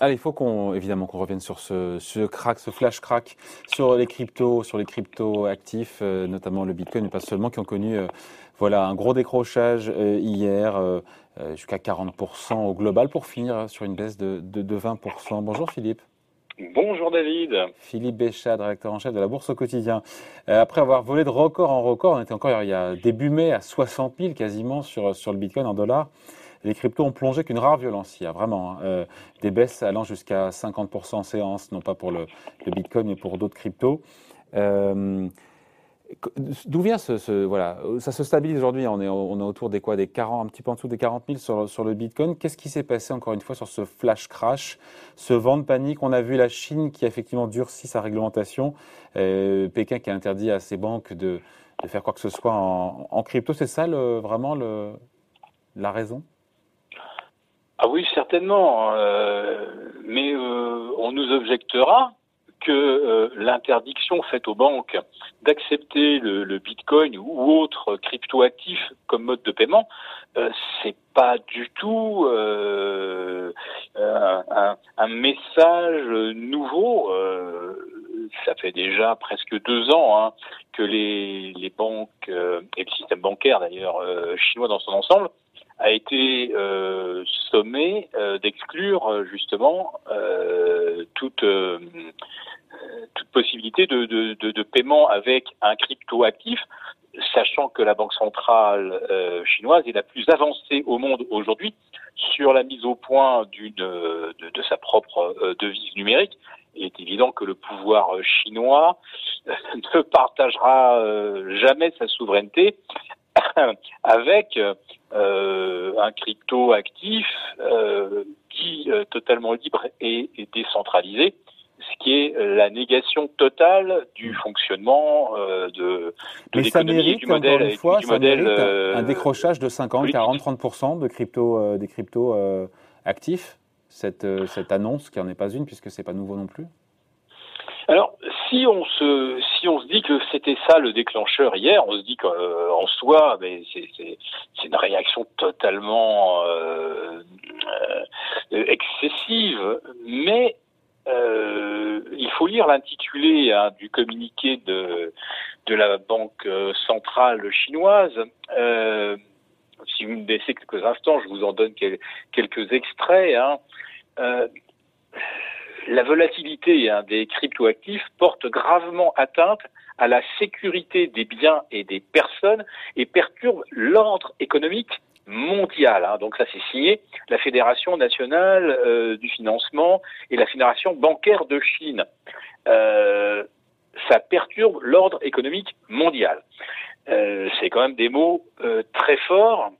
Allez, il faut qu'on évidemment qu'on revienne sur ce, ce, crack, ce flash crack sur les cryptos, sur les cryptos actifs, euh, notamment le Bitcoin, mais pas seulement, qui ont connu euh, voilà un gros décrochage euh, hier jusqu'à 40% au global pour finir sur une baisse de, de, de 20%. Bonjour Philippe. Bonjour David. Philippe Béchat, directeur en chef de la Bourse au quotidien. après avoir volé de record en record, on était encore il y a début mai à 60 000 quasiment sur, sur le Bitcoin en dollars les cryptos ont plongé qu'une rare violence hier, vraiment. Hein. Euh, des baisses allant jusqu'à 50% en séance, non pas pour le, Bitcoin, mais pour d'autres cryptos. Euh, d'où vient ce, voilà ça se stabilise aujourd'hui on est autour des quoi des 40 un petit peu en dessous des 40 000 sur, le Bitcoin qu'est-ce qui s'est passé encore une fois sur ce flash crash ce vent de panique? On a vu la Chine qui a effectivement durci sa réglementation euh, Pékin qui a interdit à ses banques de, faire quoi que ce soit en, crypto c'est ça vraiment la raison? Ah oui, certainement. Euh, mais euh, on nous objectera que euh, l'interdiction faite aux banques d'accepter le, Bitcoin ou autre cryptoactif comme mode de paiement, c'est pas du tout un, message nouveau. ça fait déjà presque deux ans hein, que les, banques et le système bancaire d'ailleurs chinois dans son ensemble a été euh, d'exclure euh, justement euh, toute possibilité de, paiement avec un crypto actif, sachant que la banque centrale chinoise est la plus avancée au monde aujourd'hui sur la mise au point de, sa propre devise numérique. Il est évident que le pouvoir chinois ne partagera jamais sa souveraineté avec euh, un crypto actif euh, qui euh, totalement libre et, décentralisé, ce qui est la négation totale du fonctionnement de, de l'économie du modèle, une fois, du modèle un décrochage de 50, 40, 30% de crypto, des cryptos actifs. Cette, cette annonce qui n'en est pas une puisque c'est pas nouveau non plus. Si on se si on se dit que c'était ça le déclencheur hier, on se dit qu'en euh, soi, mais c'est c'est une réaction totalement euh, euh, excessive, mais il faut lire l'intitulé hein, du communiqué de de la banque centrale chinoise. si vous me laissez quelques instants, je vous en donne quelques extraits. Hein la volatilité hein, des cryptoactifs porte gravement atteinte à la sécurité des biens et des personnes et perturbe l'ordre économique mondial. Hein. Donc ça c'est signé la Fédération nationale euh, du financement et la Fédération bancaire de Chine. Euh, ça perturbe l'ordre économique mondial. Euh, c'est quand même des mots très forts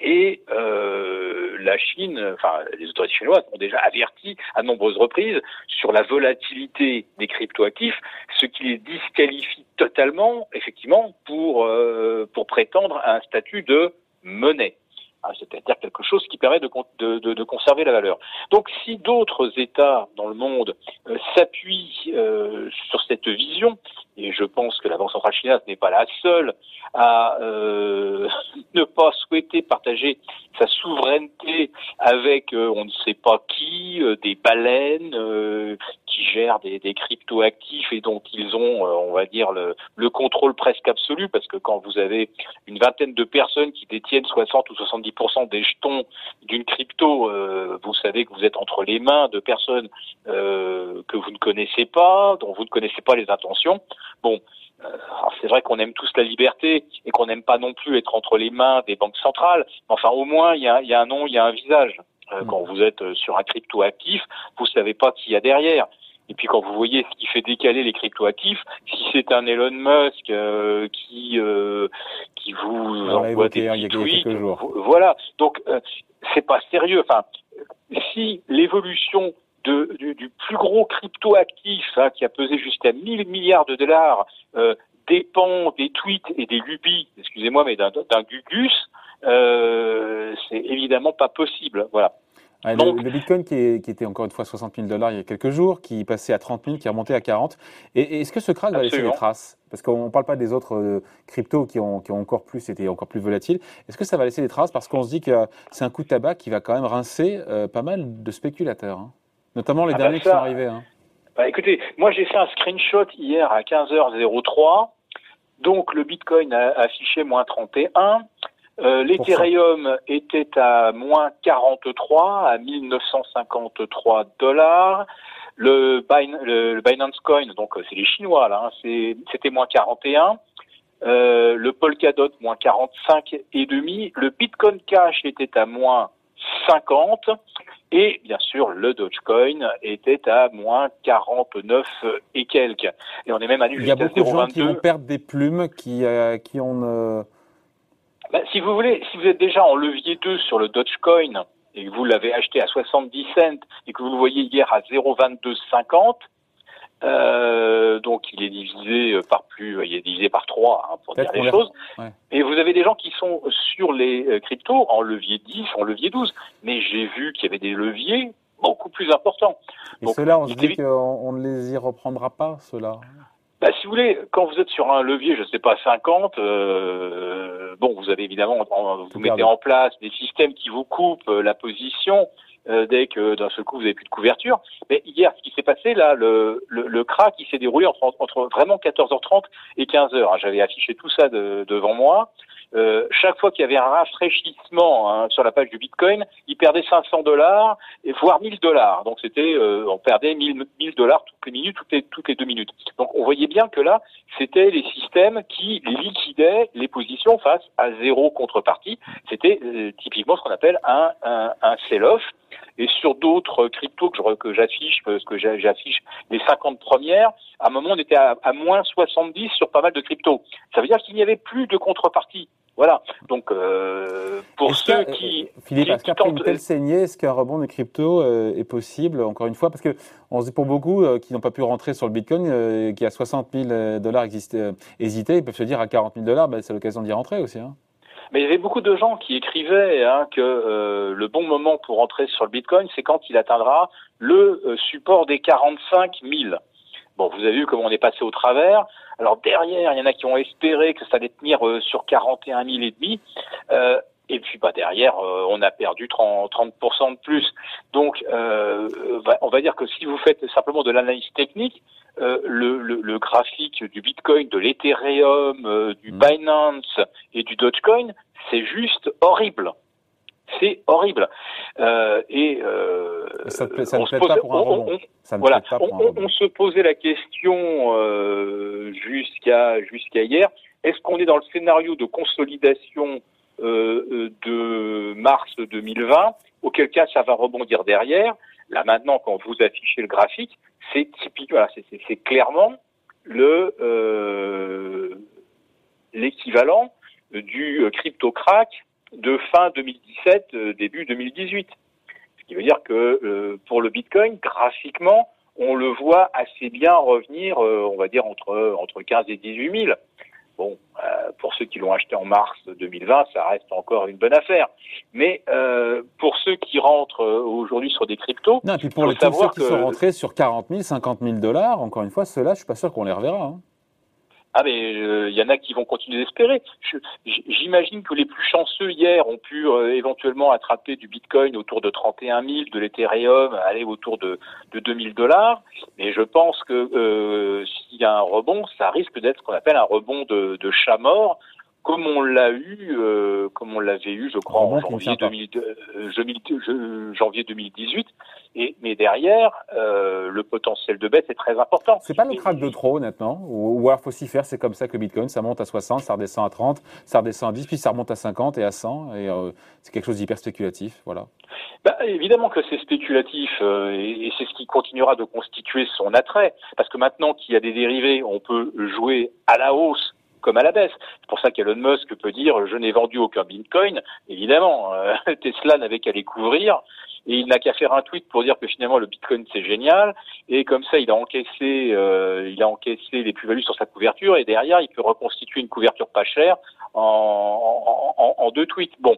et euh, la Chine, enfin les autorités chinoises ont déjà averti à nombreuses reprises sur la volatilité des cryptoactifs, ce qui les disqualifie totalement, effectivement, pour euh, pour prétendre à un statut de monnaie. Ah, c'est-à-dire quelque chose qui permet de, de, de, conserver la valeur. Donc si d'autres États dans le monde euh, s'appuient euh, sur cette vision, et je pense que la Banque centrale chinoise n'est pas la seule à euh, ne pas souhaiter partager sa souveraineté avec on ne sait pas qui, des baleines qui gèrent des, des crypto-actifs et dont ils ont, on va dire, le, le contrôle presque absolu, parce que quand vous avez une vingtaine de personnes qui détiennent 60 ou 70% des jetons d'une crypto, euh, vous savez que vous êtes entre les mains de personnes euh, que vous ne connaissez pas, dont vous ne connaissez pas les intentions. Bon, euh, c'est vrai qu'on aime tous la liberté et qu'on n'aime pas non plus être entre les mains des banques centrales. Mais enfin, au moins, il y a, y a, un nom, il y a un visage. Mm. Quand vous êtes sur un crypto actif, vous savez pas qui y a derrière. Et puis quand vous voyez ce qui fait décaler les cryptoactifs, si c'est un Elon Musk euh, qui euh, qui vous envoie des tweets, voilà. Donc euh, c'est pas sérieux. Enfin, si l'évolution de, du, du, plus gros cryptoactif hein, qui a pesé jusqu'à 1000 milliards de dollars euh, dépend des tweets et des lubies, excusez-moi, mais d'un gugus, euh, c'est évidemment pas possible. Voilà le, Bitcoin qui, était encore une fois 60 000 dollars il y a quelques jours, qui passait à 30 000, qui est remonté à 40. Et, est-ce que ce crash va laisser des traces? Parce qu'on ne parle pas des autres euh, cryptos qui ont, qui ont, encore plus été encore plus volatiles. Est-ce que ça va laisser des traces? Parce qu'on se dit que c'est un coup de tabac qui va quand même rincer euh, pas mal de spéculateurs. Hein. Notamment les Ah bah derniers qui ça- sont arrivés. hein. Bah, écoutez, moi j'ai fait un screenshot hier à 15h03. Donc le Bitcoin a affiché moins 31. Euh, L'Ethereum était à moins 43, à 1953 dollars. Le, Bin- le- le Binance Coin, donc euh, c'est les Chinois là, hein, c'était moins 41. Euh, le Polkadot moins 45 et demi. Le Bitcoin Cash était à moins 50. Et bien sûr, le Dogecoin était à moins 49 et quelques. Et on est même allé Il y a beaucoup de gens qui vont 0,22. perdre des plumes, qui, euh, qui ont. euh, Bah, si vous voulez, si vous êtes déjà en levier 2 sur le Dogecoin et que vous l'avez acheté à 70 cents et que vous le voyez hier à 0,2250, euh, donc il est divisé par plus, il est divisé par 3 hein, pour dire les choses. ouais. Vous avez des gens qui sont sur les euh, cryptos en levier 10, en levier 12. Mais j'ai vu qu'il y avait des leviers beaucoup plus importants. Et Donc, ceux-là, on se dit qu'on on ne les y reprendra pas, ceux-là. Bah, si vous voulez, quand vous êtes sur un levier, je sais pas, 50, euh, bon, vous avez évidemment, en- vous mettez en place des systèmes qui vous coupent euh, la position euh, dès que d'un seul coup vous avez plus de couverture. Mais hier, ce qui s'est passé là, le, le, le crack, il s'est déroulé entre, entre vraiment 14h30 et 15h. J'avais affiché tout ça de- devant moi. Euh, chaque fois qu'il y avait un rafraîchissement hein, sur la page du Bitcoin, il perdait 500 dollars voire 1000 dollars. Donc c'était, euh, on perdait 1000 1000 dollars toutes les minutes, toutes les toutes les deux minutes. Donc on voyait bien que là, c'était les systèmes qui liquidaient les positions face à zéro contrepartie. C'était euh, typiquement ce qu'on appelle un, un, un sell-off. Et sur d'autres cryptos que je- que j'affiche, parce que j'a- j'affiche les 50 premières, à un moment on était à, à moins 70 sur pas mal de cryptos. Ça veut dire qu'il n'y avait plus de contrepartie. Voilà. Donc euh, pour Est-ce ceux a- qui euh, Philippe, est-ce qu'après une telle saignée, est-ce qu'un rebond des cryptos euh, est possible, encore une fois? Parce que on se dit pour beaucoup euh, qui n'ont pas pu rentrer sur le Bitcoin, euh, qui a 60 000 euh, dollars euh, hésité, ils peuvent se dire à 40 000 dollars, bah, c'est l'occasion d'y rentrer aussi. Hein. Mais il y avait beaucoup de gens qui écrivaient hein, que euh, le bon moment pour entrer sur le Bitcoin, c'est quand il atteindra le euh, support des 45 000. Bon, vous avez vu comment on est passé au travers. Alors derrière, il y en a qui ont espéré que ça allait tenir euh, sur 41 000 et demi. Et puis bah derrière, euh, on a perdu 30, 30% de plus. Donc, euh, on va dire que si vous faites simplement de l'analyse technique, euh, le, le, le graphique du Bitcoin, de l'Ethereum, euh, du Mm. Binance et du Dogecoin, c'est juste horrible. C'est horrible. Euh, et euh, ça ne pose- pas pour un rebond. voilà, on, se posait la question euh, jusqu'à jusqu'à hier. Est-ce qu'on est dans le scénario de consolidation de mars 2020 Auquel cas, ça va rebondir derrière. Là maintenant, quand vous affichez le graphique, c'est typique. Voilà, c'est- clairement le euh, l'équivalent du euh, crypto crack de fin 2017, euh, début 2018. Ce qui veut dire que euh, pour le Bitcoin, graphiquement, on le voit assez bien revenir, euh, on va dire entre entre 15 et 18 000. Bon, euh, pour ceux qui l'ont acheté en mars 2020, ça reste encore une bonne affaire. Mais euh, pour ceux qui rentrent euh, aujourd'hui sur des cryptos, Non, et puis pour les tous ceux qui que- sont rentrés sur 40 000, 50 000 dollars, encore une fois, ceux-là, je suis pas sûr qu'on les reverra. hein. Ah mais il y en a qui vont continuer d'espérer. J'imagine que les plus chanceux hier ont pu euh, éventuellement attraper du Bitcoin autour de 31 000, de l'Ethereum aller autour de, de 2000 dollars. Mais je pense que euh, s'il y a un rebond, ça risque d'être ce qu'on appelle un rebond de chat mort, comme on l'a eu, euh, comme on l'avait eu, je crois, Rebond en janvier, tient pas. 2000 euh, je- je- janvier 2018. Et mais derrière, euh, le potentiel de baisse est très important. C'est pas le crack de trop, honnêtement. Ou, ou alors, faut s'y faire. C'est comme ça que Bitcoin, ça monte à 60, ça redescend à 30, ça redescend à 10, puis ça remonte à 50 et à 100. Et c'est quelque chose d'hyper spéculatif. Voilà. Bah, évidemment que c'est spéculatif et, et c'est ce qui continuera de constituer son attrait. Parce que maintenant qu'il y a des dérivés, on peut jouer à la hausse comme à la baisse. C'est pour ça qu'Elon Musk peut dire je n'ai vendu aucun Bitcoin. Évidemment, euh, Tesla n'avait qu'à les couvrir et il n'a qu'à faire un tweet pour dire que finalement le Bitcoin c'est génial et comme ça il a encaissé euh, il a encaissé les plus-values sur sa couverture et derrière il peut reconstituer une couverture pas chère en, deux tweets. Bon,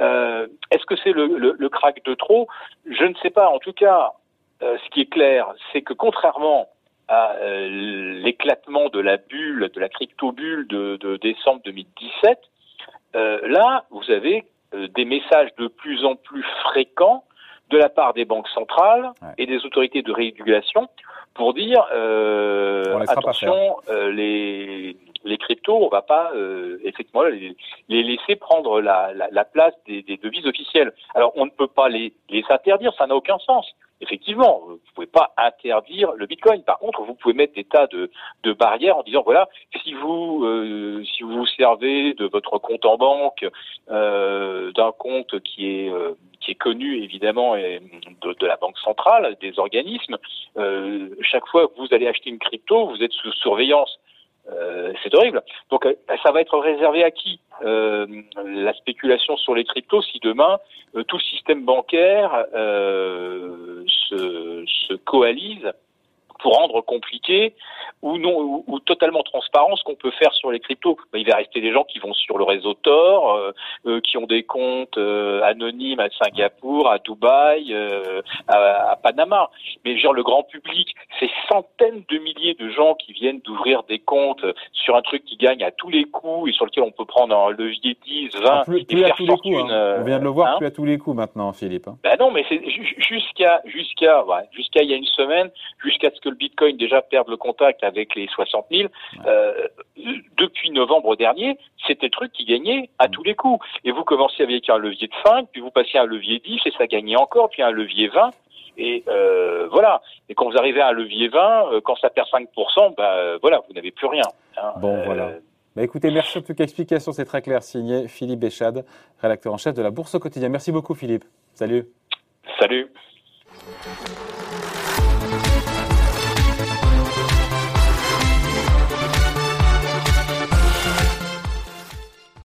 euh, est-ce que c'est le, le, le crack de trop? Je ne sais pas. En tout cas, euh, ce qui est clair, c'est que contrairement à euh, l'éclatement de la bulle, de la crypto-bulle de, de décembre 2017, euh, là, vous avez euh, des messages de plus en plus fréquents de la part des banques centrales et des autorités de régulation pour dire euh, attention, euh, les les cryptos, on va pas euh, effectivement les, laisser prendre la, la, la place des, des, devises officielles. Alors on ne peut pas les, les interdire, ça n'a aucun sens. Effectivement, vous ne pouvez pas interdire le Bitcoin. Par contre, vous pouvez mettre des tas de, de barrières en disant voilà, si vous euh, si vous vous servez de votre compte en banque, euh, d'un compte qui est euh, qui est connu évidemment de, de, la banque centrale, des organismes, euh, chaque fois que vous allez acheter une crypto, vous êtes sous surveillance. Euh, c'est horrible. Donc euh, ça va être réservé à qui euh, La spéculation sur les cryptos si demain tout le système bancaire se, se coalise pour rendre compliqué ou non ou, totalement transparent ce qu'on peut faire sur les cryptos. Ben, il va rester des gens qui vont sur le réseau Tor, euh, euh, qui ont des comptes euh, anonymes à Singapour, à Dubaï, à, à, Panama. Mais genre le grand public, ces centaines de milliers de gens qui viennent d'ouvrir des comptes sur un truc qui gagne à tous les coups et sur lequel on peut prendre un levier 10, 20 plus, et faire à tous fortune. Les coups, hein. On vient de le voir hein plus à tous les coups maintenant, Philippe. Hein. Ben non, mais c'est jusqu'à jusqu'à ouais, jusqu'à il y a une semaine, jusqu'à ce que le Bitcoin déjà perde le contact avec les 60 000. Euh, depuis novembre dernier, c'était le truc qui gagnait à tous les coups. Et vous commencez avec un levier de 5, puis vous passez à un levier 10 et ça gagnait encore, puis un levier 20. Et euh, voilà. Et quand vous arrivez à un levier 20, euh, quand ça perd 5%, bah voilà, vous n'avez plus rien. Hein. Bon, voilà. Bah écoutez, merci pour toute explication, c'est très clair. Signé Philippe Béchade, rédacteur en chef de la Bourse au quotidien. Merci beaucoup, Philippe. Salut. Salut.